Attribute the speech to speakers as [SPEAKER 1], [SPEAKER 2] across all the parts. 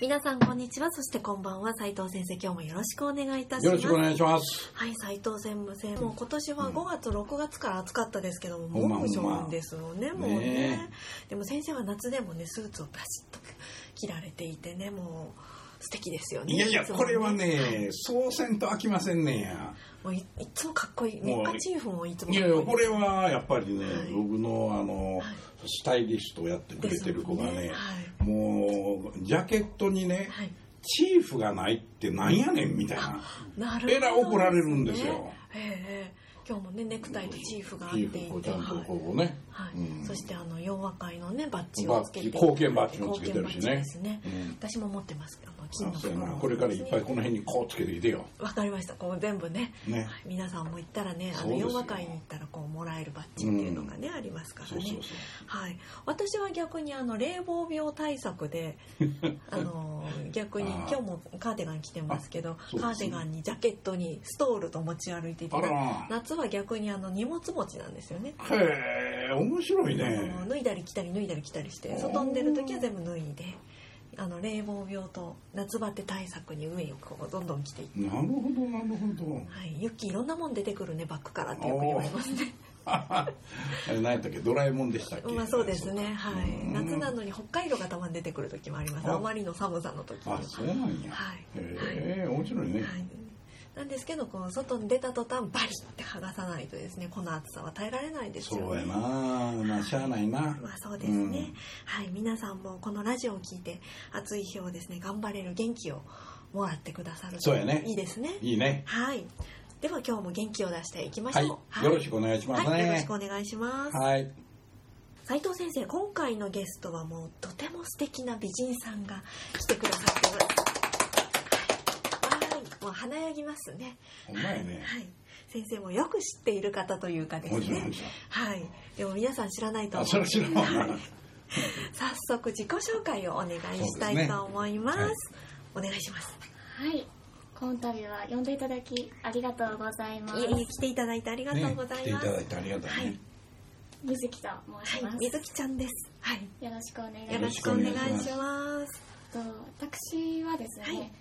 [SPEAKER 1] 皆さんこんにちは。そしてこんばんは。斉藤先生今日もよろしくお願いいたします。
[SPEAKER 2] よろしくお願いします。
[SPEAKER 1] はい斉藤専務先生。もう今年は5月、6月から暑かったですけども猛暑ですよねもうね。
[SPEAKER 2] ね
[SPEAKER 1] でも先生は夏でもねスーツをバシッと着られていてねもう素敵ですよね。
[SPEAKER 2] いやいやこれはねそうせんと飽きませんねんや。
[SPEAKER 1] もういいつもかっこいい。ネッカチーフもいつも
[SPEAKER 2] い
[SPEAKER 1] いい
[SPEAKER 2] やいやこれはやっぱりね、
[SPEAKER 1] はい。
[SPEAKER 2] 僕のあの、
[SPEAKER 1] はい
[SPEAKER 2] スタイリストをやってくれてる子がね
[SPEAKER 1] です
[SPEAKER 2] もうジャケットにね、
[SPEAKER 1] はい。
[SPEAKER 2] チーフがないってなんやねんみたいな。
[SPEAKER 1] なるほど。
[SPEAKER 2] えらい怒られるんですよ。
[SPEAKER 1] ねええ今日もねネクタイとチーフがあっ
[SPEAKER 2] チ
[SPEAKER 1] ていて
[SPEAKER 2] ね、
[SPEAKER 1] はい。
[SPEAKER 2] うん。
[SPEAKER 1] そしてあの洋和会のねバッジをつけて。
[SPEAKER 2] 貢献バッジもつけてるしね。
[SPEAKER 1] ね、
[SPEAKER 2] うん。
[SPEAKER 1] 私も持ってます
[SPEAKER 2] これからいっぱいこの辺にこうつけてきてよ。
[SPEAKER 1] わかりました。こう全部ね
[SPEAKER 2] ね。
[SPEAKER 1] はい皆さんも行ったらねあの
[SPEAKER 2] そうですよ。
[SPEAKER 1] 洋和会に行ったらこうもらえるバッジっていうのがね、ありますからね。はい、私は逆にあの冷房病対策で あの逆に今日もカーディガン着てますけど
[SPEAKER 2] ね。
[SPEAKER 1] カーディガンにジャケットにストールと持ち歩いていて夏は逆にあの荷物持ちなんですよね。
[SPEAKER 2] へえ面白い
[SPEAKER 1] あ
[SPEAKER 2] ね
[SPEAKER 1] の脱いだり着たり脱いだり着たりして外に出る時は全部脱いであの冷房病と夏バテ対策に上をこうどんどん着ていって、
[SPEAKER 2] なるほどなるほど。
[SPEAKER 1] はい、ユッキーいろんなもん出てくるねバッグからってよく言われますね。
[SPEAKER 2] あれ何やったっけドラえもんでしたっけ？
[SPEAKER 1] まあそうですね。はい。
[SPEAKER 2] うん。
[SPEAKER 1] 夏なのに北海道がたまに出てくる時もあります。
[SPEAKER 2] あ
[SPEAKER 1] あまりの寒さの時
[SPEAKER 2] あそうなんや、
[SPEAKER 1] はい。
[SPEAKER 2] へえ面白いね、
[SPEAKER 1] はいなんですけどこう外に出た途端バリって剥がさないとですねこの暑さは耐えられないですよね。
[SPEAKER 2] そうやな。まあしゃあないな。
[SPEAKER 1] まあそうですね、はい。皆さんもこのラジオを聞いて暑い日をですね頑張れる元気をもらってくださると
[SPEAKER 2] そうやね。
[SPEAKER 1] いいですね。
[SPEAKER 2] うんいいね。
[SPEAKER 1] はい。では今日も元気を出していきまし
[SPEAKER 2] はい、
[SPEAKER 1] ょう
[SPEAKER 2] よろしくお願いしますね、
[SPEAKER 1] はい、よろしくお願いします。
[SPEAKER 2] はい。
[SPEAKER 1] 斉藤先生今回のゲストはもうとても素敵な美人さんが来てくださもう華やぎますね。
[SPEAKER 2] ほんまやね。
[SPEAKER 1] はい。先生もよく知っている方というかですね。はい。でも皆さん知らないと思う。
[SPEAKER 2] あそれ知らな
[SPEAKER 1] はい。早速自己紹介をお願いしたいと思います。
[SPEAKER 2] すね。
[SPEAKER 1] お願いします。
[SPEAKER 3] はい。今度は呼んでいただきありがとうございます。
[SPEAKER 1] いえいえ来ていただいてありがとうございます、
[SPEAKER 2] ね、来ていただいてありがとうね、
[SPEAKER 1] はい。
[SPEAKER 3] 水木と申します。
[SPEAKER 1] はい、水木ちゃんです。はい。
[SPEAKER 3] よろしくお願いし
[SPEAKER 1] よろ
[SPEAKER 3] ます。
[SPEAKER 1] しくお願いします。
[SPEAKER 3] と私はですね、
[SPEAKER 1] はい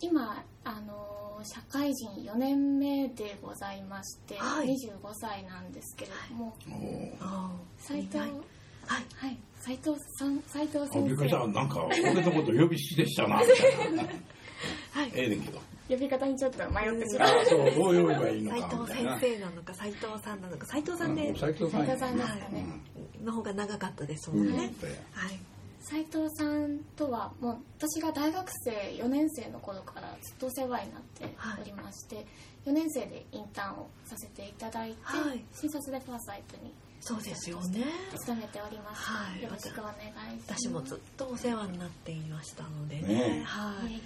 [SPEAKER 3] 今あの社会人4年目でございまして、
[SPEAKER 1] はい。
[SPEAKER 3] 25歳なんですけれども、
[SPEAKER 2] おー。
[SPEAKER 1] あ
[SPEAKER 3] 斉藤
[SPEAKER 1] はい。
[SPEAKER 3] はい。斉藤さん斉藤
[SPEAKER 2] あ
[SPEAKER 3] 先生
[SPEAKER 2] なんか俺のこと呼び捨てしたなみたいな。
[SPEAKER 1] はい。
[SPEAKER 2] ええねんけど。
[SPEAKER 3] 呼び方にちょっと迷ってしまう。
[SPEAKER 2] あそうどう呼べばいいの
[SPEAKER 1] 斉
[SPEAKER 2] か。み
[SPEAKER 1] 藤先生なのか斉藤さんなのか。斉藤さんで
[SPEAKER 2] 斉藤さん
[SPEAKER 3] ね。
[SPEAKER 2] ん
[SPEAKER 1] の方が長かったですも
[SPEAKER 2] うんん
[SPEAKER 1] ね、
[SPEAKER 2] そうや
[SPEAKER 1] はい
[SPEAKER 3] 斉藤さんとはもう私が大学生4年生の頃からずっとお世話になっておりまして、4年生でインターンをさせていただいて、
[SPEAKER 1] はい。
[SPEAKER 3] 新卒でファーサイトに
[SPEAKER 1] そうですよね。
[SPEAKER 3] 勤めておりました、
[SPEAKER 1] はい。
[SPEAKER 3] よろしくお願いします。
[SPEAKER 1] 私もずっとお世話になっていましたのでね。
[SPEAKER 2] ね。
[SPEAKER 1] はい、
[SPEAKER 3] ね。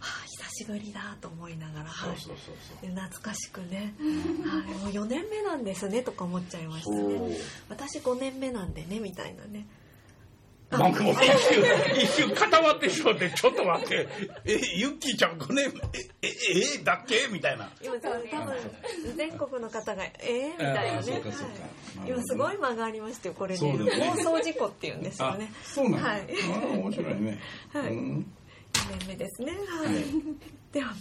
[SPEAKER 1] はあ、久しぶりだと思いながら、
[SPEAKER 2] そう
[SPEAKER 1] はい
[SPEAKER 2] そうそうそう。
[SPEAKER 1] で懐かしくね、はい、もう4年目なんですねとか思っちゃいましたね。私5年目なんでねみたいなね
[SPEAKER 2] なんかもう一瞬、一瞬固まってしまって、ちょっと待って、え、ユッキーちゃん5年、え、え、え、だっけ？みたいな。
[SPEAKER 1] 今多分全国の方が「えー?」みたいなね。今すごい間がありましたよこれね。放送事故っていうんですよ
[SPEAKER 2] あ
[SPEAKER 1] ね、
[SPEAKER 2] そうなんだ。
[SPEAKER 1] はい。
[SPEAKER 2] あ面白いね。
[SPEAKER 1] はい。
[SPEAKER 2] うん。
[SPEAKER 1] 4年目ですね。はい、では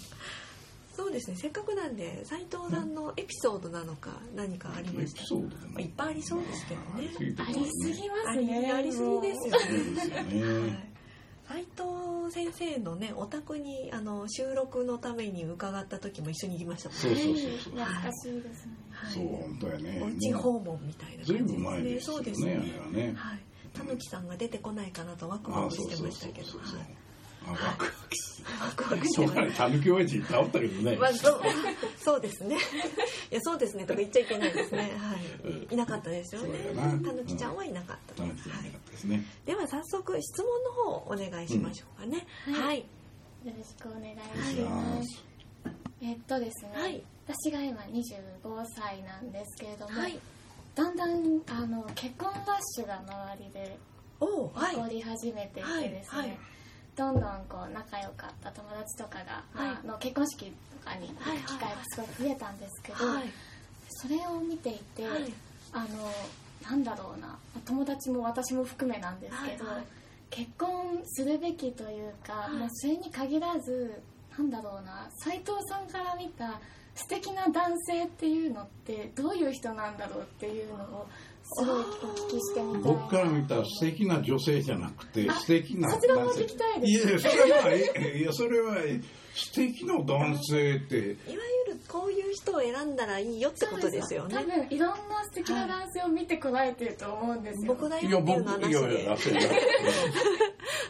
[SPEAKER 1] そうですね。せっかくなんで斉藤さんのエピソードなのか何かありま
[SPEAKER 2] エ
[SPEAKER 1] した？
[SPEAKER 2] ピソード
[SPEAKER 1] まあいっぱいありそうですけどね。
[SPEAKER 3] ありすぎます
[SPEAKER 1] あり
[SPEAKER 3] ね。
[SPEAKER 1] ありすぎですよ
[SPEAKER 2] ね。
[SPEAKER 1] 斉藤先生のねお宅にあの収録のために伺った時も一緒に行きましたもん
[SPEAKER 2] そう
[SPEAKER 1] ね
[SPEAKER 2] そうそうそう。
[SPEAKER 3] 懐かしいですね、
[SPEAKER 1] はい
[SPEAKER 2] そう、本当やね。
[SPEAKER 1] おうち訪問みたいな感じ
[SPEAKER 2] ですよ
[SPEAKER 1] そうです
[SPEAKER 2] ね、あ
[SPEAKER 1] ね
[SPEAKER 2] れはね。
[SPEAKER 1] はい。たぬきさんが出てこないかなとワクワ
[SPEAKER 2] あ、
[SPEAKER 1] クしてましたけど。
[SPEAKER 2] そうそうそう。
[SPEAKER 1] はい。
[SPEAKER 2] あ、ワクワクする。
[SPEAKER 1] ワクワクして
[SPEAKER 2] そう
[SPEAKER 1] まし
[SPEAKER 2] かね、たぬき親父いったけどね。
[SPEAKER 1] たまあそうそうですね。いやそうですね。とか言っちゃいけないですね。はい。いなかったですよね。たぬきちゃんはいなかった。
[SPEAKER 2] たぬきじゃなかったですね。
[SPEAKER 1] では早速質問の方をお願いしましょうかね、
[SPEAKER 3] うん。
[SPEAKER 1] はい。
[SPEAKER 3] よろしくお願いします。えっとですね、
[SPEAKER 1] はい。
[SPEAKER 3] 私が今25歳なんですけれども、
[SPEAKER 1] はい。
[SPEAKER 3] だんだんあの結婚ラッシュが周りで起こり始めていてですね、
[SPEAKER 1] はいはい
[SPEAKER 3] どんどんこう仲良かった友達とかが、まあ
[SPEAKER 1] はい。
[SPEAKER 3] あの結婚式とかに行く機会がすごい増えたんですけど、
[SPEAKER 1] はい。
[SPEAKER 3] それを見ていて、
[SPEAKER 1] はい。
[SPEAKER 3] あのなんだろうな友達も私も含めなんですけど、
[SPEAKER 1] はいはい。
[SPEAKER 3] 結婚するべきというか、
[SPEAKER 1] い。
[SPEAKER 3] まあ、それに限らずなんだろうな斉藤さんから見た素敵な男性っていうのってどういう人なんだろうっていうのをすごいお聞きしてみたい。
[SPEAKER 2] 僕から見たら素敵な女性じゃなくて素敵な
[SPEAKER 3] そちらも聞きたいです。
[SPEAKER 2] いやそれはえい。やそれはえ素敵な男性って。
[SPEAKER 1] いわゆるこういう人を選んだらいいよってことですよね。
[SPEAKER 3] 多分いろんな素敵な男性を見てこられてると思うんですよ、
[SPEAKER 1] 僕だよ
[SPEAKER 2] いや
[SPEAKER 1] っていう
[SPEAKER 2] 僕
[SPEAKER 1] のはいなしで。
[SPEAKER 2] やいや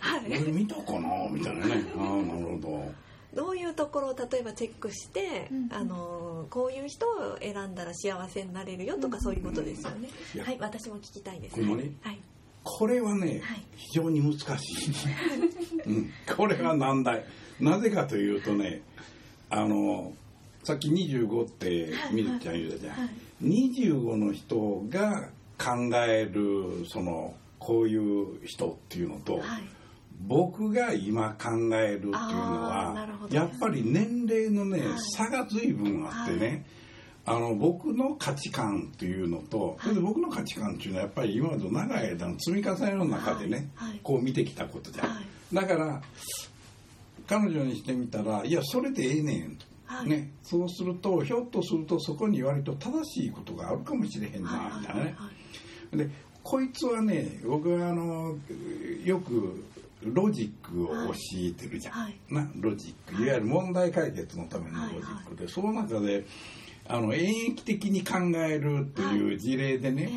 [SPEAKER 1] はい。
[SPEAKER 2] 俺見たかなみたいなね。ああなるほど
[SPEAKER 1] どういうところを例えばチェックして、
[SPEAKER 3] うんうん。
[SPEAKER 1] あのこういう人を選んだら幸せになれるよとかそういうことですよね、
[SPEAKER 2] いや。
[SPEAKER 1] はい私も聞きたいです。
[SPEAKER 2] ほんまに？
[SPEAKER 1] はい。
[SPEAKER 2] これはね、
[SPEAKER 1] はい。
[SPEAKER 2] 非常に難しい、うん、これが難題。なぜかというとねあのさっき25ってみるちゃん言うたじゃん、
[SPEAKER 1] はい。
[SPEAKER 2] 25の人が考えるそのこういう人っていうのと、
[SPEAKER 1] はい
[SPEAKER 2] 僕が今考えるっていうのはやっぱり年齢のね、
[SPEAKER 1] はい。
[SPEAKER 2] 差が随分あってね、あの僕の価値観っていうのと、それで僕の価値観っていうのはやっぱり今までの長い間の積み重ねの中でね、
[SPEAKER 1] はい。はい。
[SPEAKER 2] こう見てきたことじゃだから彼女にしてみたらいやそれでええねんと、
[SPEAKER 1] はい。
[SPEAKER 2] ね、そうするとひょっとするとそこに割と正しいことがあるかもしれへんなみたいなね、でこいつはね僕はあのよくロジックを教えてるじゃん、
[SPEAKER 1] はい。
[SPEAKER 2] なロジック。いわゆる問題解決のためのロジックで、その中であの演繹的に考えるという事例でね、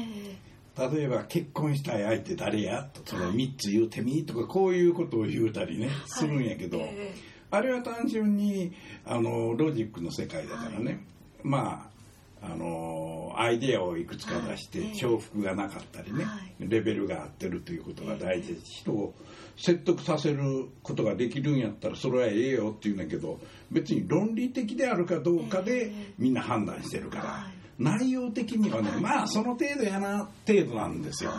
[SPEAKER 1] え
[SPEAKER 2] 例えば結婚したい相手誰やとそれ3つ言うてみとかこういうことを言うたりねするんやけど、
[SPEAKER 1] え
[SPEAKER 2] あれは単純にあのロジックの世界だからね、まああのアイデアをいくつか出して
[SPEAKER 1] はい。
[SPEAKER 2] 重複がなかったりね、
[SPEAKER 1] はい。
[SPEAKER 2] レベルが合ってるということが大事です人を説得させることができるんやったらそれはええよって言うんだけど別に論理的であるかどうかで
[SPEAKER 1] え
[SPEAKER 2] みんな判断してるから、
[SPEAKER 1] はい。
[SPEAKER 2] 内容的にはねまあその程度やな程度なんですよ。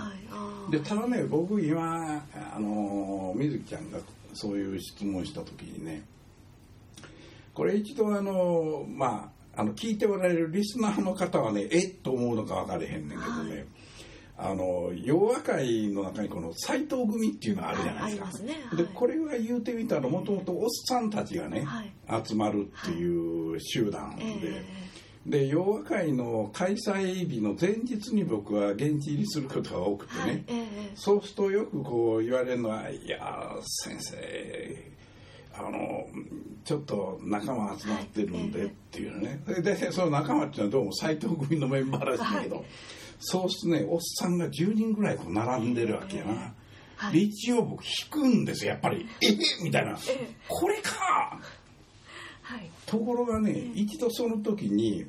[SPEAKER 2] でただね僕今あの水木ちゃんがそういう質問した時にねこれ一度あのまああの聞いておられるリスナーの方はねえっ？と思うのか分かれへんねんけどね、あの洋和会の中にこの斎藤組っていうのがあるじゃないですか、
[SPEAKER 1] はいすね。はい。
[SPEAKER 2] でこれは言うてみたらもともとおっさんたちがね、
[SPEAKER 1] はい。
[SPEAKER 2] 集まるっていう集団で、
[SPEAKER 1] え
[SPEAKER 2] で洋和会の開催日の前日に僕は現地入りすることが多くてね、
[SPEAKER 1] えはい。ええ。
[SPEAKER 2] そうするとよくこう言われるのは「いやー先生ちょっと仲間集まってるんで」っていうのね。ででその仲間っていうのはどうも斎藤組のメンバーらしいんだけど、
[SPEAKER 1] はい。
[SPEAKER 2] そうするとねおっさんが10人ぐらいこう並んでるわけやな。
[SPEAKER 1] はい。
[SPEAKER 2] で一応僕引くんですよやっぱり「えみたいな。
[SPEAKER 1] ええ「
[SPEAKER 2] これか!」
[SPEAKER 1] はい。
[SPEAKER 2] ところがね、一度その時に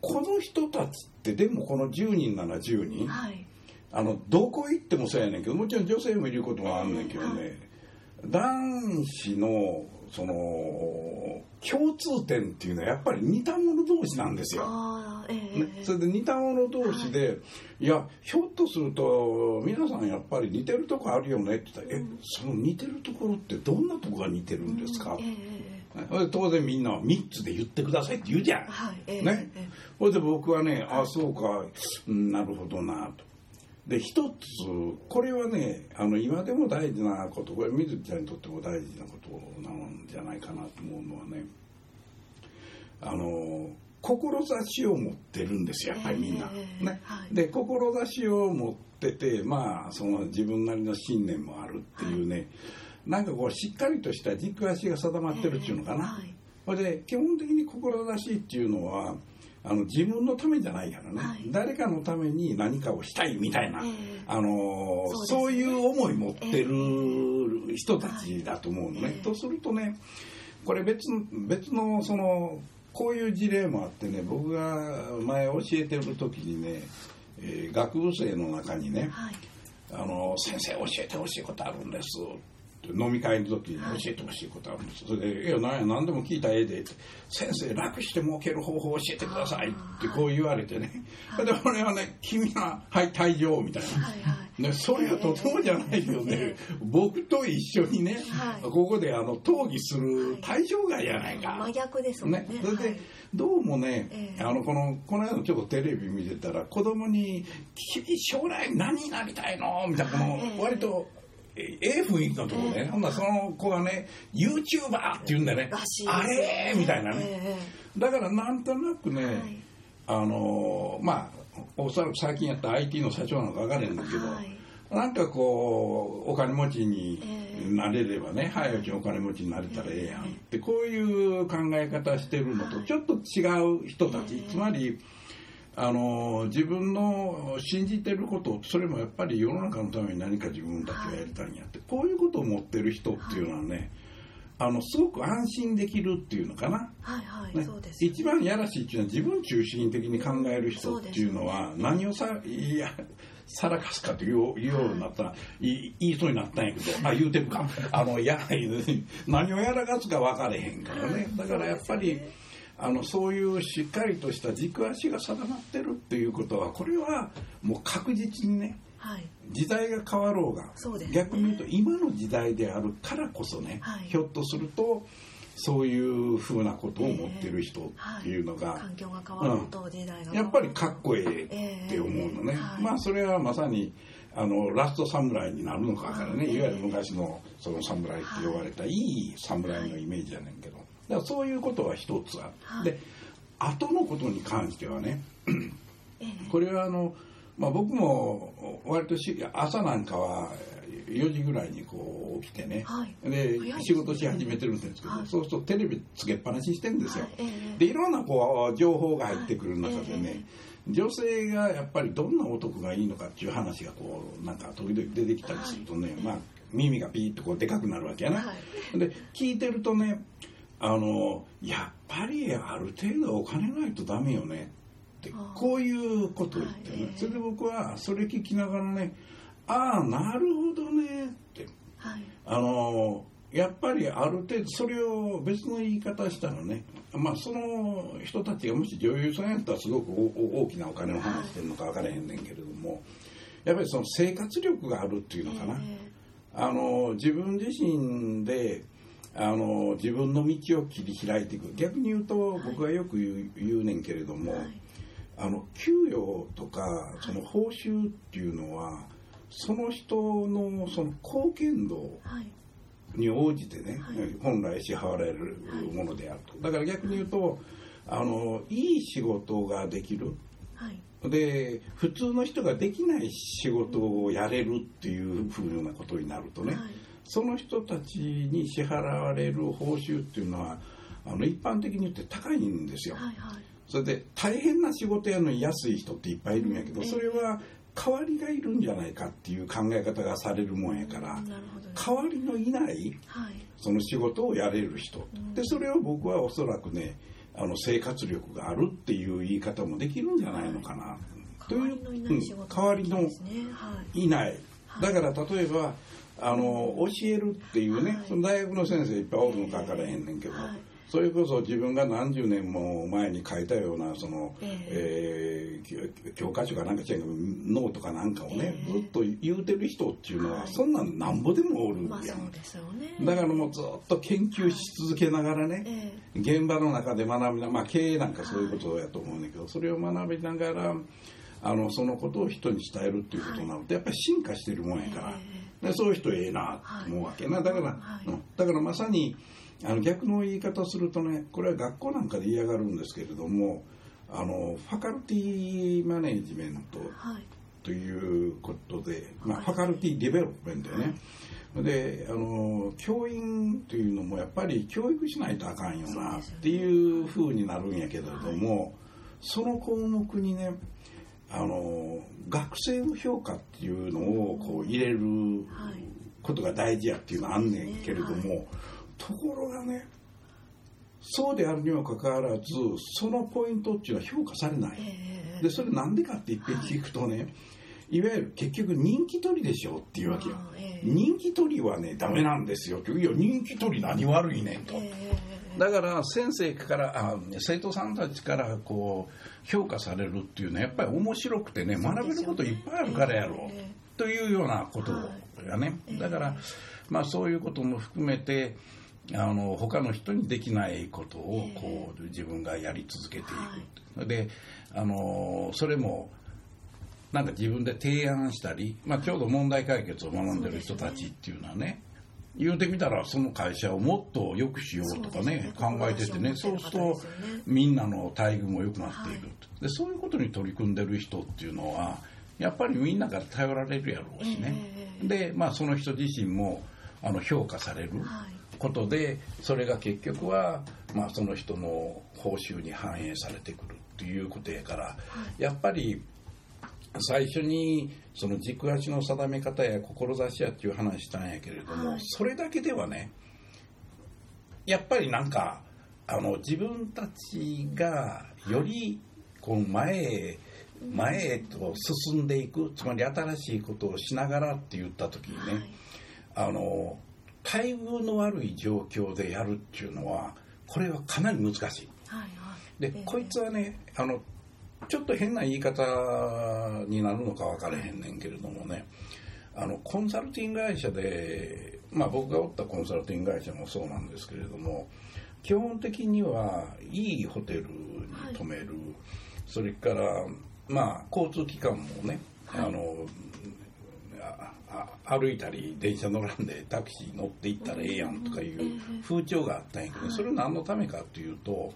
[SPEAKER 2] この人たちってでもこの10人なら10人、
[SPEAKER 1] はい。
[SPEAKER 2] あのどこ行ってもそうやねんけどもちろん女性もいることもあんねんけどね、男子のその共通点っていうのはやっぱり似た者同士なんですよ。
[SPEAKER 1] ええ
[SPEAKER 2] ね、それで似た者同士で、い、やひょっとすると皆さんやっぱり似てるとこあるよねって言ったら「えその似てるところってどんなとこが似てるんですか?
[SPEAKER 1] ええええ
[SPEAKER 2] それで当然みんなは3つで言ってくださいって言うじゃん。
[SPEAKER 1] はいええ
[SPEAKER 2] ね
[SPEAKER 1] ええ
[SPEAKER 2] それで僕はねあそうか、うん、なるほどなと。で一つこれはねあの今でも大事なことこれ水木ちゃんにとっても大事なことなんじゃないかなと思うのはねあの志を持ってるんですよやっぱりみんな。
[SPEAKER 1] ええ
[SPEAKER 2] ね。
[SPEAKER 1] はい。
[SPEAKER 2] で志を持っててまあその自分なりの信念もあるっていうね、なんかこうしっかりとした軸足が定まってるっていうのかな。
[SPEAKER 1] はい
[SPEAKER 2] で基本的に志っていうのはあの自分のためじゃないからね、
[SPEAKER 1] はい。
[SPEAKER 2] 誰かのために何かをしたいみたいな、
[SPEAKER 1] ええ。
[SPEAKER 2] あの
[SPEAKER 1] そうね。
[SPEAKER 2] いう思い持ってる人たちだと思うのね。とするとねこれ別の別のそのこういう事例もあってね僕が前教えてる時にね、えー学部生の中にね、
[SPEAKER 1] はい。
[SPEAKER 2] あの先生教えてほしいことあるんですって飲み会の時に教えてほしいことあるんですそれで「いや何や何でも聞いたらええで」って「先生楽して儲ける方法を教えてください」ってこう言われてね。で俺はね「君ははい退場」みたいな。
[SPEAKER 1] はいはい
[SPEAKER 2] ね、それはとてもじゃないけどね、僕と一緒にね、
[SPEAKER 1] はい。
[SPEAKER 2] ここであの討議する対象外やないか。
[SPEAKER 1] 真逆ですね。
[SPEAKER 2] ね、それで、
[SPEAKER 1] はい。
[SPEAKER 2] どうもね、
[SPEAKER 1] ええ。
[SPEAKER 2] あのこのこの間ちょっとテレビ見てたら子供に「君将来何になりたいの?」みたいなこの
[SPEAKER 1] ええ。
[SPEAKER 2] 割と。えええ雰囲気のところでね、ほんならその子がね YouTuber って言うんだよね。あれ？みたいなね、
[SPEAKER 1] え
[SPEAKER 2] だからなんとなくね、
[SPEAKER 1] はい。
[SPEAKER 2] あのまあおそらく最近やった IT の社長なのか分からへんだけど、
[SPEAKER 1] はい。
[SPEAKER 2] なんかこうお金持ちに
[SPEAKER 1] ええ。
[SPEAKER 2] なれればね、早いうちにお金持ちになれたらええやんってこういう考え方してるのと
[SPEAKER 1] はい
[SPEAKER 2] ちょっと違う人たち、
[SPEAKER 1] ええ。
[SPEAKER 2] つまりあの自分の信じてることそれもやっぱり世の中のために何か自分たちがやりたいんやって、こういうことを持ってる人っていうのはね、あのすごく安心できるっていうのかな。
[SPEAKER 1] はいはい、
[SPEAKER 2] ね。
[SPEAKER 1] そうです
[SPEAKER 2] 一番やらしいっていうのは自分中心的に考える人っていうのは何をさいやさらかすかというよう言うようになったら、い言いそうになったんやけどあ言うてるか。あのや何をやらかすか分かれへんからね。だからやっぱり、あのそういうしっかりとした軸足が定まってるっていうことはこれはもう確実にね
[SPEAKER 1] はい。
[SPEAKER 2] 時代が変わろうが
[SPEAKER 1] ね。
[SPEAKER 2] 逆に言うと今の時代であるからこそね、
[SPEAKER 1] はい。
[SPEAKER 2] ひょっとするとそういうふうなことを持ってる人っていうのが、
[SPEAKER 1] 環境が変わると時代が変わる。
[SPEAKER 2] やっぱりかっこええって思うのね、
[SPEAKER 1] ええはい。
[SPEAKER 2] まあそれはまさにあのラスト侍になるのかからね、
[SPEAKER 1] はい。
[SPEAKER 2] いわゆる昔のその侍って呼ばれたいい侍のイメージやねんけどだからそういうことは一つある、
[SPEAKER 1] はい。
[SPEAKER 2] で後のことに関してはね
[SPEAKER 1] ええ。
[SPEAKER 2] これはあの、まあ、僕も割とし朝なんかは4時ぐらいにこう起きてね、
[SPEAKER 1] はい。
[SPEAKER 2] で
[SPEAKER 1] ね。
[SPEAKER 2] 仕事し始めてるんですけど、
[SPEAKER 1] はい。
[SPEAKER 2] そうするとテレビつけっぱなししてんですよ、
[SPEAKER 1] はい。ええ。
[SPEAKER 2] でいろんなこう情報が入ってくる中でね、女性がやっぱりどんな男がいいのかっていう話がこうなんか時々出てきたりするとね、まあ耳がピーッとこうでかくなるわけやな、
[SPEAKER 1] は
[SPEAKER 2] で聞いてるとねあのやっぱりある程度お金ないとダメよねってこういうことを言ってね、
[SPEAKER 1] はい。
[SPEAKER 2] それで僕はそれ聞きながらねああなるほどねって。
[SPEAKER 1] はい。
[SPEAKER 2] あのやっぱりある程度それを別の言い方したらねまあその人たちがもし女優さんやったらすごく大きなお金を話してるのか分からへんねんけれどもやっぱりその生活力があるっていうのかな、
[SPEAKER 1] え。
[SPEAKER 2] あの自分自身であの自分の道を切り開いていく。逆に言うと僕がよく言う,、言うねんけれども、
[SPEAKER 1] はい。
[SPEAKER 2] あの給与とかその報酬っていうのはその人のその貢献度
[SPEAKER 1] はい。
[SPEAKER 2] に応じてね、
[SPEAKER 1] はい。
[SPEAKER 2] 本来支払われるものであると。だから逆に言うとあのいい仕事ができる。
[SPEAKER 1] はい。
[SPEAKER 2] で普通の人ができない仕事をやれるっていうふうなことになるとね、
[SPEAKER 1] はい
[SPEAKER 2] その人たちに支払われる報酬っていうのはあの一般的に言って高いんですよ。
[SPEAKER 1] はいはい。
[SPEAKER 2] それで大変な仕事やるのに安い人っていっぱいいるんやけど
[SPEAKER 1] うん
[SPEAKER 2] それは代わりがいるんじゃないかっていう考え方がされるもんやから
[SPEAKER 1] なるほど。ね
[SPEAKER 2] 代わりのいない
[SPEAKER 1] はい。
[SPEAKER 2] その仕事をやれる人。
[SPEAKER 1] うん。
[SPEAKER 2] でそれを僕はおそらくねあの生活力があるっていう言い方もできるんじゃないのかな。という代わりの
[SPEAKER 1] い。
[SPEAKER 2] いない。だから例えばあの教えるっていうね、
[SPEAKER 1] はい。
[SPEAKER 2] その大学の先生いっぱいおるのか分からへんねんけど、
[SPEAKER 1] はい。
[SPEAKER 2] それこそ自分が何十年も前に書いたようなその、
[SPEAKER 1] え
[SPEAKER 2] え。ー教教科書かなんか違うけどノートかなんかをね、
[SPEAKER 1] ええ。
[SPEAKER 2] ずっと言うてる人っていうのは、
[SPEAKER 1] はい。
[SPEAKER 2] そんなんなんぼでもおるんや。ん、だからもうずっと研究し続けながらね、
[SPEAKER 1] え
[SPEAKER 2] 現場の中で学びなまあ経営なんかそういうことやと思うんだけど、それを学びながらあのそのことを人に伝えるっていうことになると、やっぱり進化してるもんやから、
[SPEAKER 1] え
[SPEAKER 2] でそういう人ええなと思うわけな、だから、
[SPEAKER 1] はい。
[SPEAKER 2] うん。だからまさにあの逆の言い方をするとねこれは学校なんかで嫌がるんですけれどもあの faculty management
[SPEAKER 1] はい。
[SPEAKER 2] ということで、まあ、
[SPEAKER 1] はい。
[SPEAKER 2] faculty development よね、であの教員というのもやっぱり教育しないとあかんよなっていうふうになるんやけれども、その項目にねあの学生の評価っていうのをこう入れる
[SPEAKER 1] はい。
[SPEAKER 2] ことが大事やっていうのはあんねんけれども、ところがねそうであるにもかかわらずそのポイントっていうのは評価されない。
[SPEAKER 1] ええ。
[SPEAKER 2] でそれなんでかって言って聞くとね、いわゆる結局人気取りでしょっていうわけよ。
[SPEAKER 1] ええ。
[SPEAKER 2] 人気取りはねダメなんですよっていや人気取り何悪いねんと、
[SPEAKER 1] え
[SPEAKER 2] だから先生からあ生徒さんたちからこう評価されるっていうのはやっぱり面白くてね学べることいっぱいあるからやろう。
[SPEAKER 1] ええ。
[SPEAKER 2] というようなことがね、
[SPEAKER 1] ええ。
[SPEAKER 2] だから、まあ、そういうことも含めてあの他の人にできないことを
[SPEAKER 1] ええ。
[SPEAKER 2] こう自分がやり続けていく、
[SPEAKER 1] はい。
[SPEAKER 2] であのそれもなんか自分で提案したり、まあ、ちょうど問題解決を学んでる人たちっていうのはね言うてみたらその会社をもっと良くしようとかね
[SPEAKER 1] ね。
[SPEAKER 2] 考えててねそうするとみんなの待遇も良くなっていると、でそういうことに取り組んでる人っていうのはやっぱりみんなから頼られるやろうしね、
[SPEAKER 1] え
[SPEAKER 2] で、まあ、その人自身もあの評価される
[SPEAKER 1] はい。
[SPEAKER 2] ことでそれが結局は、まあ、その人の報酬に反映されてくるっていうことやから、やっぱり最初にその軸足の定め方や志やっていう話したんやけれども、
[SPEAKER 1] はい。
[SPEAKER 2] それだけではねやっぱりなんかあの自分たちがよりこの前へ前へと進んでいくつまり新しいことをしながらって言った時にね、
[SPEAKER 1] はい。
[SPEAKER 2] あの待遇の悪い状況でやるっていうのはこれはかなり難しい。
[SPEAKER 1] はいはい。
[SPEAKER 2] で、
[SPEAKER 1] ええ。
[SPEAKER 2] こいつはねあのちょっと変な言い方になるのか分からへんねんけれどもね。あのコンサルティング会社で、まあ、僕がおったコンサルティング会社もそうなんですけれども基本的にはいいホテルに泊める、それから、まあ、交通機関もね、あのああ歩いたり電車乗らんでタクシー乗って行ったらええやんとかいう風潮があったんやけど、それは何のためかっていうと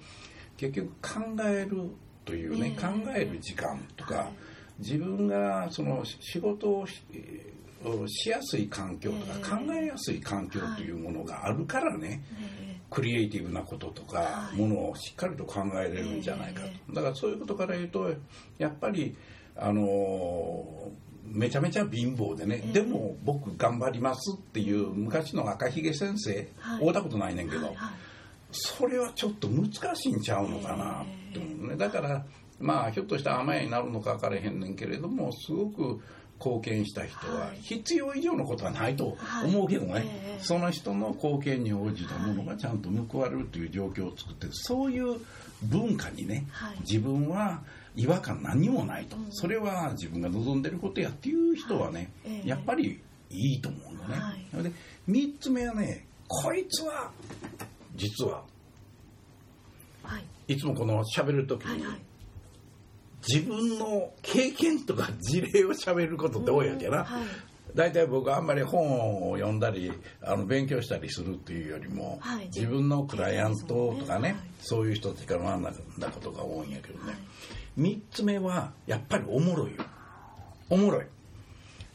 [SPEAKER 2] 結局考えるというね、
[SPEAKER 1] ええ。
[SPEAKER 2] 考える時間とか、
[SPEAKER 1] はい。
[SPEAKER 2] 自分がその仕事をしやすい環境とか、
[SPEAKER 1] ええ。
[SPEAKER 2] 考えやすい環境というものがあるからね、
[SPEAKER 1] え
[SPEAKER 2] クリエイティブなこととか、
[SPEAKER 1] はい。
[SPEAKER 2] ものをしっかりと考えれるんじゃないかと、
[SPEAKER 1] え
[SPEAKER 2] だからそういうことから言うとやっぱりあのーめちゃめちゃ貧乏でね、
[SPEAKER 1] ええ。
[SPEAKER 2] でも僕頑張りますっていう昔の赤ひげ先生、
[SPEAKER 1] はい。
[SPEAKER 2] 会うたことないねんけど、それはちょっと難しいんちゃうのかなって思うね。だからまあひょっとしたら甘えになるのか分からへんねんけれどもすごく貢献した人は
[SPEAKER 1] はい。
[SPEAKER 2] 必要以上のことはないと思うけどね、
[SPEAKER 1] はい。ええ。
[SPEAKER 2] その人の貢献に応じたものがちゃんと報われるという状況を作ってる。そういう文化にね、
[SPEAKER 1] はい。
[SPEAKER 2] 自分は違和感何もないと、
[SPEAKER 1] うん。
[SPEAKER 2] それは自分が望んでることやっていう人はね、
[SPEAKER 1] はい。ええ。
[SPEAKER 2] やっぱりいいと思うのね、で3つ目はねこいつは実は
[SPEAKER 1] はい。
[SPEAKER 2] いつもこの喋る時に
[SPEAKER 1] はいはい。
[SPEAKER 2] 自分の経験とか事例を喋ることって多いわけやな、
[SPEAKER 1] はい。
[SPEAKER 2] 大体僕はあんまり本を読んだりあの勉強したりするっていうよりも、
[SPEAKER 1] はい。
[SPEAKER 2] 自分のクライアントとかね、
[SPEAKER 1] はい。
[SPEAKER 2] そういう人たちから学んだことが多いんやけどね、
[SPEAKER 1] はい。
[SPEAKER 2] 3つ目はやっぱりおもろいよ。おもろい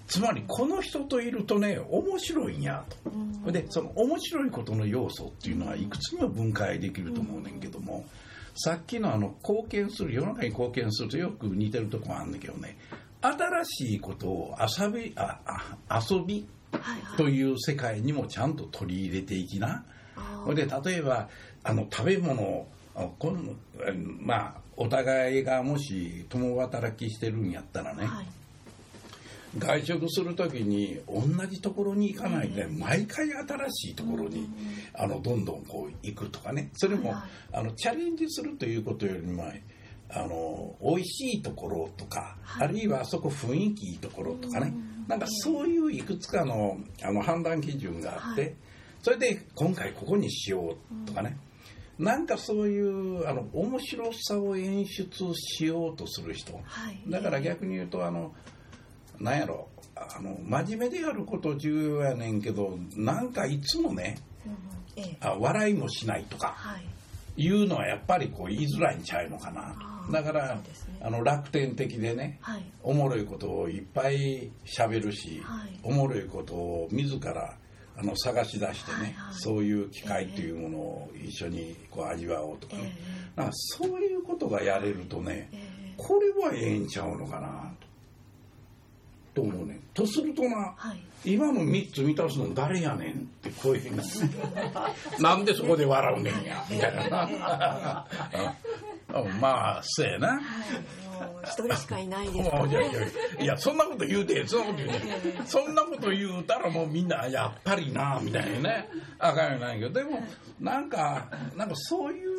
[SPEAKER 2] つまりこの人といるとね面白いんやと、
[SPEAKER 1] うん。
[SPEAKER 2] でその面白いことの要素っていうのはいくつにも分解できると思うねんけども、さっきのあの貢献する世の中に貢献するとよく似てるとこあるんだけどね。新しいことを遊びああ遊び
[SPEAKER 1] はいはい。
[SPEAKER 2] という世界にもちゃんと取り入れていきな。
[SPEAKER 1] あ
[SPEAKER 2] ほいで例えばあの食べ物このえまあお互いがもし共働きしてるんやったらね、
[SPEAKER 1] ーはい
[SPEAKER 2] 外食する時に同じところに行かないで、毎回新しいところに、あのどんどんこう行くとかね。それも、あのチャレンジするということよりもあの美味しいところとか、
[SPEAKER 1] はい。
[SPEAKER 2] あるいはあそこ雰囲気いいところとかね、
[SPEAKER 1] うん。
[SPEAKER 2] なんかそういういくつかのあの判断基準があって、
[SPEAKER 1] はい。
[SPEAKER 2] それで今回ここにしようとかね、なんかそういうあの面白さを演出しようとする人。
[SPEAKER 1] はい。
[SPEAKER 2] だから逆に言うとあのなんやろあの真面目でやること重要やねんけどなんかいつもね
[SPEAKER 1] うんうんええ。
[SPEAKER 2] あ笑いもしないとか
[SPEAKER 1] はい。
[SPEAKER 2] いうのはやっぱりこう言いづらいんちゃうのかな。だから
[SPEAKER 1] ね。
[SPEAKER 2] あの楽天的でね
[SPEAKER 1] はい。
[SPEAKER 2] おもろいことをいっぱいしゃべるし、
[SPEAKER 1] はい。
[SPEAKER 2] おもろいことを自らあの探し出してね、
[SPEAKER 1] はいはい。
[SPEAKER 2] そういう機会っていうものを一緒にこう味わおうとか
[SPEAKER 1] え
[SPEAKER 2] ね、
[SPEAKER 1] え。
[SPEAKER 2] なんかそういうことがやれるとね、
[SPEAKER 1] ええ。
[SPEAKER 2] これはええんちゃうのかなと。と思うね。とするとな、
[SPEAKER 1] はい。
[SPEAKER 2] 今の3つ満たすの誰やねんってこういうふうにななんでそこで笑うねんやみたいな。まあそうやな。
[SPEAKER 1] もう一人しかいないです。
[SPEAKER 2] もういやいやいやそんなこと言うてそんなこと言うて。
[SPEAKER 1] ええ。
[SPEAKER 2] そんなこと言うたらもうみんなやっぱりなみたいなね。あかんよないけど。でもなんかなんかそういう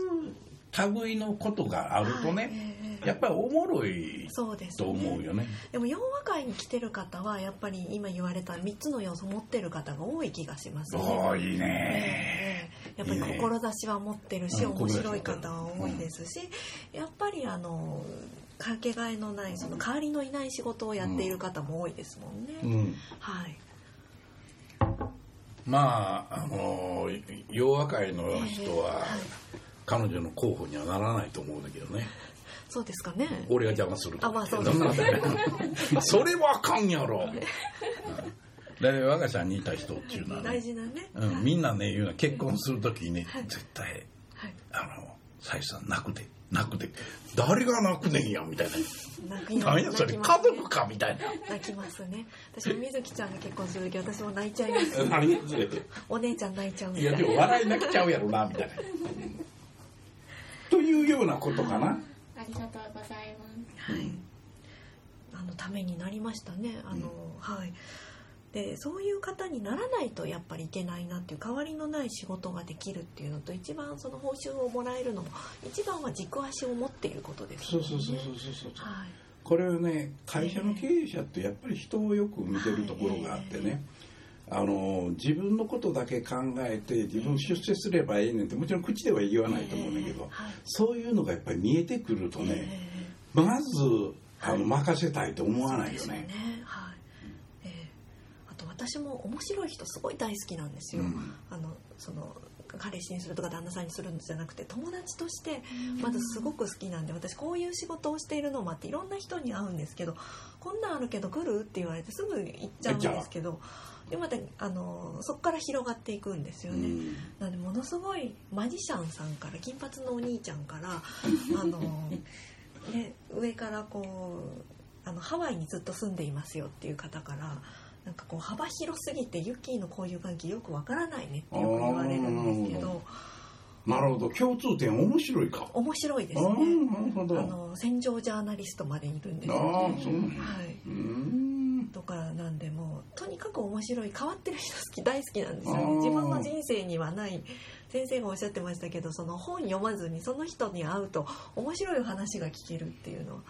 [SPEAKER 2] 類のことがあるとね、
[SPEAKER 1] はい。ええ
[SPEAKER 2] やっぱりおもろい
[SPEAKER 1] そうです
[SPEAKER 2] と思うよね。
[SPEAKER 1] でも洋和会に来てる方はやっぱり今言われた3つの要素を持ってる方が多い気がしますね。
[SPEAKER 2] 多いね。
[SPEAKER 1] ええやっぱり志は持ってるし、
[SPEAKER 2] うん
[SPEAKER 1] 面白い方は多いですし、やっぱりあのかけがえのないその代わりのいない仕事をやっている方も多いですもんね。
[SPEAKER 2] うん、
[SPEAKER 1] はい。
[SPEAKER 2] まああの洋和会の人は、
[SPEAKER 1] はい
[SPEAKER 2] 彼女の候補にはならないと思うんだけどね。
[SPEAKER 1] そうですかね。
[SPEAKER 2] 俺が邪魔すると
[SPEAKER 1] あまあそうです
[SPEAKER 2] んなことないそれはあかんやろ。うんで我が社にいた人っていうのはね、
[SPEAKER 1] 大事なね。
[SPEAKER 2] うん、みんなね言うのは結婚するときにね、
[SPEAKER 1] はい
[SPEAKER 2] 絶対
[SPEAKER 1] はい。
[SPEAKER 2] あのさゆさん泣くで泣くで誰が泣くねんやみたいな
[SPEAKER 1] 泣き
[SPEAKER 2] 何やそれ家族かみたいな
[SPEAKER 1] 泣きますね。私も水木ちゃんが結婚する時私も泣いちゃいます。
[SPEAKER 2] 何？やそれ
[SPEAKER 1] お姉ちゃん泣いちゃうみ
[SPEAKER 2] い
[SPEAKER 1] たいな。
[SPEAKER 2] やでも笑い泣きちゃうやろなみたいなというようなことかな、
[SPEAKER 3] ありがとうございます
[SPEAKER 1] はい。あのためになりましたね。あの、はい。でそういう方にならないとやっぱりいけないなっていう代わりのない仕事ができるっていうのと一番その報酬をもらえるのも一番は軸足を持っていることですよね。
[SPEAKER 2] そうそうそうそうそうそう
[SPEAKER 1] はい。
[SPEAKER 2] これはね会社の経営者ってやっぱり人をよく見てるところがあってね、あの自分のことだけ考えて自分出世すればいいねんってもちろん口では言わないと思うんだけど、
[SPEAKER 1] はい。
[SPEAKER 2] そういうのがやっぱり見えてくるとね、
[SPEAKER 1] え
[SPEAKER 2] まずあの任せたいと思わないよね。
[SPEAKER 1] 私も面白い人すごい大好きなんですよ。
[SPEAKER 2] うん。
[SPEAKER 1] あのその彼氏にするとか旦那さんにするんじゃなくて友達としてまずすごく好きなんで私こういう仕事をしているのもあっていろんな人に会うんですけどこんなんあるけど来るって言われてすぐ行っちゃうんですけどでまたあのそこから広がっていくんですよね。
[SPEAKER 2] うん
[SPEAKER 1] なのでものすごいマジシャンさんから金髪のお兄ちゃんからあの、ね、上からこうあのハワイにずっと住んでいますよっていう方からなんかこう幅広すぎてユッキーの交友関係よくわからないねってよく言われるんですけど
[SPEAKER 2] なるほど共通点面白いか。
[SPEAKER 1] 面白いですね。
[SPEAKER 2] なるほど。
[SPEAKER 1] あの戦場ジャーナリストまでいるんです
[SPEAKER 2] あ
[SPEAKER 1] よ、
[SPEAKER 2] あそうなんや
[SPEAKER 1] はい、
[SPEAKER 2] うーん
[SPEAKER 1] とかなんでもうとにかく面白い変わってる人好き。大好きなんですよ。自分の人生にはない。先生がおっしゃってましたけどその本読まずにその人に会うと面白い話が聞けるっていうのは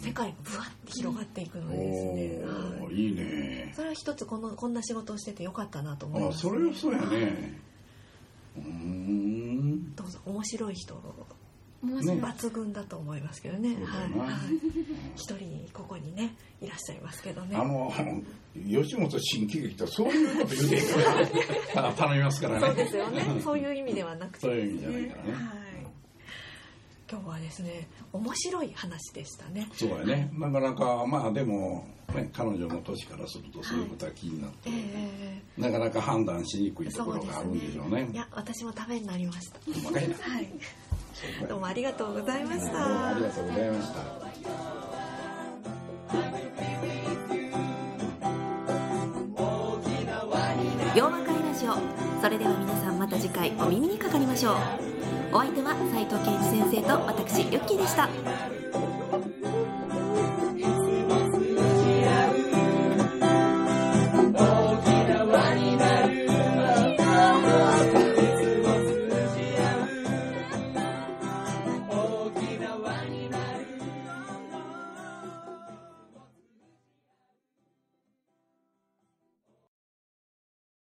[SPEAKER 1] 世界がブワッて広がっていくのでですね、
[SPEAKER 2] お
[SPEAKER 1] はい
[SPEAKER 2] ーいいね。
[SPEAKER 1] それは一つこのこんな仕事をしててよかったなと思い
[SPEAKER 2] あ
[SPEAKER 1] ます、
[SPEAKER 2] それはそうやね。うーん。
[SPEAKER 1] どうぞ。面白い人抜群だと思いますけどね
[SPEAKER 2] そうだよな
[SPEAKER 1] はいはい、一人ここにねいらっしゃいますけどね
[SPEAKER 2] あの吉本新喜劇とそういうこと言うてへんからた 頼みますからね。
[SPEAKER 1] そうですよね。そういう意味ではなくて、
[SPEAKER 2] そういう意味じゃないからね
[SPEAKER 1] はい。今日はですね、面白い話でしたね。
[SPEAKER 2] そうやね。なかなかまあでもね彼女の年からするとそういうことは気になって、
[SPEAKER 1] え
[SPEAKER 2] なかなか判断しにくい
[SPEAKER 1] ー
[SPEAKER 2] ところがあるんでしょうね。
[SPEAKER 1] いや、私もためになりました。は
[SPEAKER 2] い。
[SPEAKER 1] どうもありがとうございまし
[SPEAKER 2] どうもあり
[SPEAKER 1] た。
[SPEAKER 2] がとうございました。
[SPEAKER 4] 洋和会ラジオそれでは皆さんまた次回お耳にかかりましょうお相手は斉藤圭一先生と私ユッキーでした